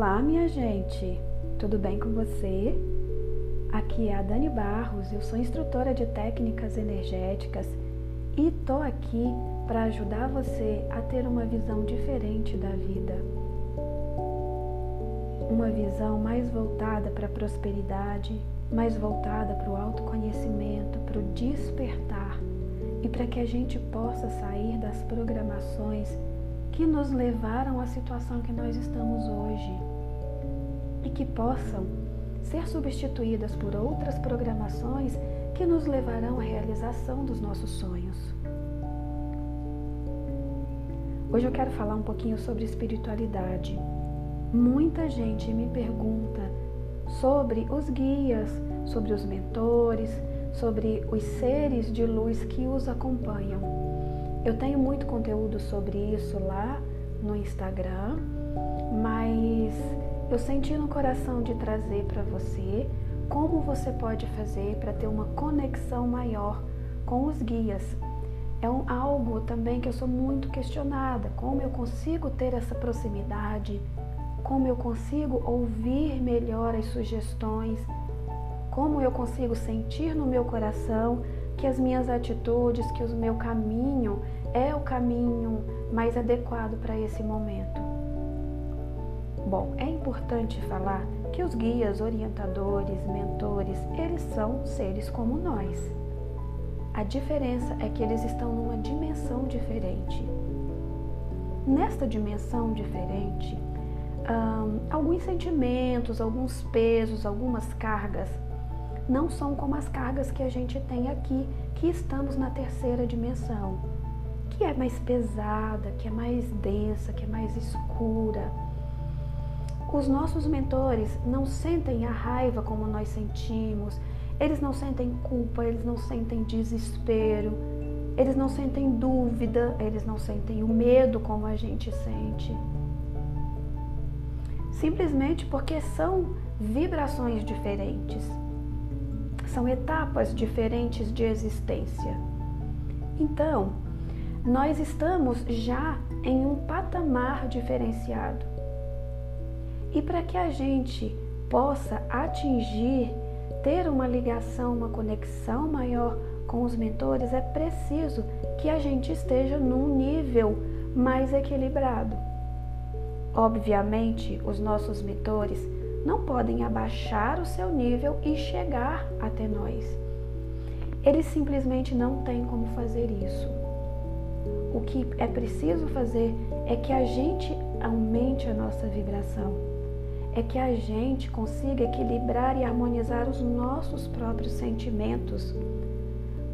Olá, minha gente! Tudo bem com você? Aqui é a Dani Barros, eu sou instrutora de técnicas energéticas e tô aqui para ajudar você a ter uma visão diferente da vida. Uma visão mais voltada para a prosperidade, mais voltada para o autoconhecimento, para o despertar e para que a gente possa sair das programações que nos levaram à situação que nós estamos hoje e que possam ser substituídas por outras programações que nos levarão à realização dos nossos sonhos. Hoje eu quero falar um pouquinho sobre espiritualidade. Muita gente me pergunta sobre os guias, sobre os mentores, sobre os seres de luz que os acompanham. Eu tenho muito conteúdo sobre isso lá no Instagram, mas eu senti no coração de trazer para você como você pode fazer para ter uma conexão maior com os guias. É um, algo também que eu sou muito questionada, como eu consigo ter essa proximidade, como eu consigo ouvir melhor as sugestões, como eu consigo sentir no meu coração que as minhas atitudes, que o meu caminho é o caminho mais adequado para esse momento. Bom, é importante falar que os guias, orientadores, mentores, eles são seres como nós. A diferença é que eles estão numa dimensão diferente. Nesta dimensão diferente, hum, alguns sentimentos, alguns pesos, algumas cargas não são como as cargas que a gente tem aqui, que estamos na terceira dimensão, que é mais pesada, que é mais densa, que é mais escura. Os nossos mentores não sentem a raiva como nós sentimos, eles não sentem culpa, eles não sentem desespero, eles não sentem dúvida, eles não sentem o medo como a gente sente. Simplesmente porque são vibrações diferentes são etapas diferentes de existência. Então, nós estamos já em um patamar diferenciado. E para que a gente possa atingir, ter uma ligação, uma conexão maior com os mentores, é preciso que a gente esteja num nível mais equilibrado. Obviamente, os nossos mentores não podem abaixar o seu nível e chegar até nós. Eles simplesmente não têm como fazer isso. O que é preciso fazer é que a gente aumente a nossa vibração, é que a gente consiga equilibrar e harmonizar os nossos próprios sentimentos,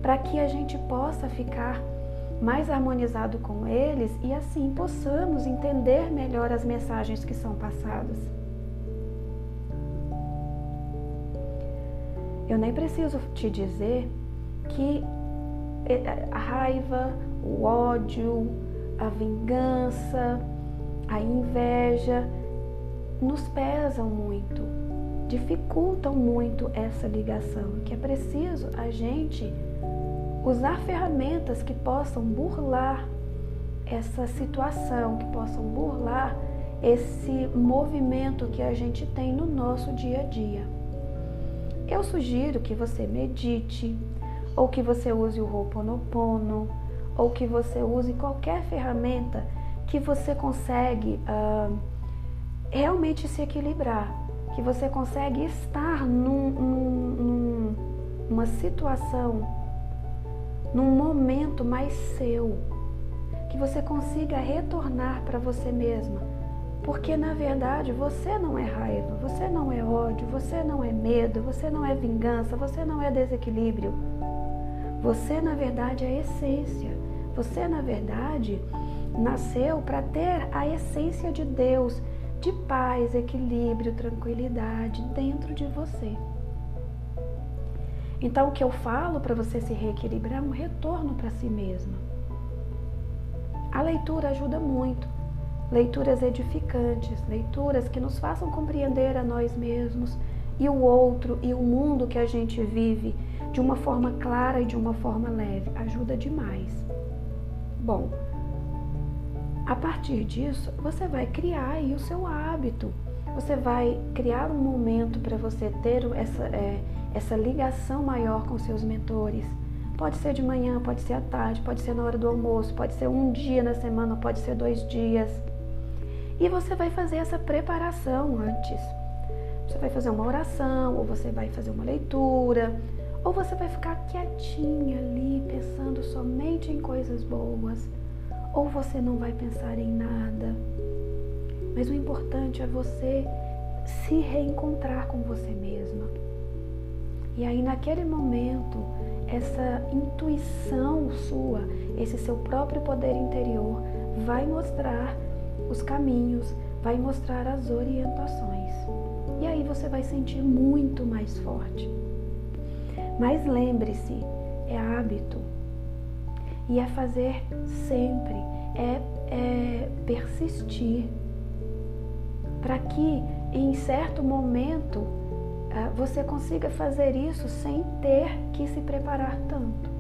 para que a gente possa ficar mais harmonizado com eles e assim possamos entender melhor as mensagens que são passadas. Eu nem preciso te dizer que eh, a raiva, o ódio, a vingança, a inveja nos pesam muito, dificultam muito essa ligação, que é preciso a gente usar ferramentas que possam burlar essa situação, que possam burlar esse movimento que a gente tem no nosso dia a dia. Eu sugiro que você medite, ou que você use o Ho'oponopono, ou que você use qualquer ferramenta que você consegue uh, realmente se equilibrar, que você consegue estar num, num, numa situação, num momento mais seu, que você consiga retornar para você mesma porque na verdade você não é raiva, você não é ódio, você não é medo, você não é vingança, você não é desequilíbrio. Você na verdade é essência. Você na verdade nasceu para ter a essência de Deus, de paz, equilíbrio, tranquilidade dentro de você. Então o que eu falo para você se reequilibrar é um retorno para si mesma. A leitura ajuda muito leituras edificantes, leituras que nos façam compreender a nós mesmos e o outro e o mundo que a gente vive de uma forma clara e de uma forma leve. Ajuda demais. Bom, a partir disso, você vai criar aí o seu hábito, Você vai criar um momento para você ter essa, é, essa ligação maior com seus mentores. Pode ser de manhã, pode ser à tarde, pode ser na hora do almoço, pode ser um dia na semana, pode ser dois dias. E você vai fazer essa preparação antes. Você vai fazer uma oração, ou você vai fazer uma leitura, ou você vai ficar quietinha ali, pensando somente em coisas boas, ou você não vai pensar em nada. Mas o importante é você se reencontrar com você mesma. E aí, naquele momento, essa intuição sua, esse seu próprio poder interior, vai mostrar os caminhos, vai mostrar as orientações. E aí você vai sentir muito mais forte. Mas lembre-se, é hábito. E é fazer sempre, é, é persistir. Para que em certo momento ah, você consiga fazer isso sem ter que se preparar tanto,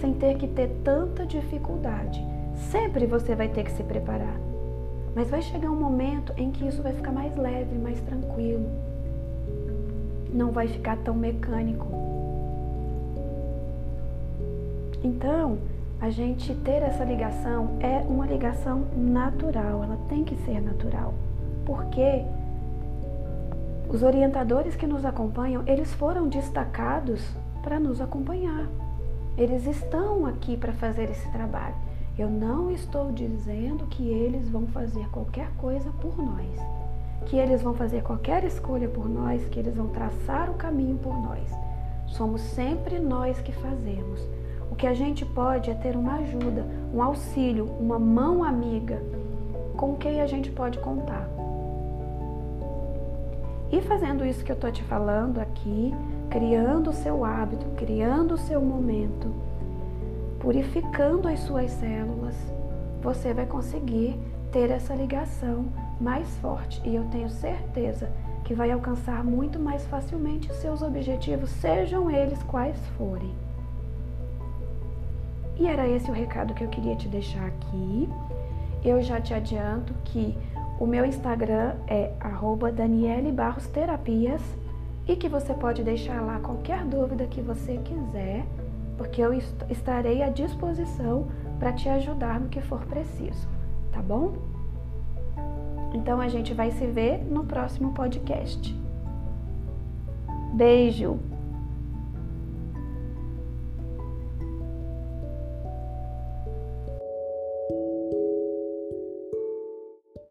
sem ter que ter tanta dificuldade. Sempre você vai ter que se preparar. Mas vai chegar um momento em que isso vai ficar mais leve, mais tranquilo. Não vai ficar tão mecânico. Então, a gente ter essa ligação é uma ligação natural, ela tem que ser natural. Porque os orientadores que nos acompanham, eles foram destacados para nos acompanhar. Eles estão aqui para fazer esse trabalho. Eu não estou dizendo que eles vão fazer qualquer coisa por nós, que eles vão fazer qualquer escolha por nós, que eles vão traçar o caminho por nós. Somos sempre nós que fazemos. O que a gente pode é ter uma ajuda, um auxílio, uma mão amiga com quem a gente pode contar. E fazendo isso que eu estou te falando aqui, criando o seu hábito, criando o seu momento, purificando as suas células, você vai conseguir ter essa ligação mais forte. E eu tenho certeza que vai alcançar muito mais facilmente seus objetivos, sejam eles quais forem. E era esse o recado que eu queria te deixar aqui. Eu já te adianto que o meu Instagram é @daniele_barros_terapias e que você pode deixar lá qualquer dúvida que você quiser porque eu estarei à disposição para te ajudar no que for preciso, tá bom? Então a gente vai se ver no próximo podcast. Beijo!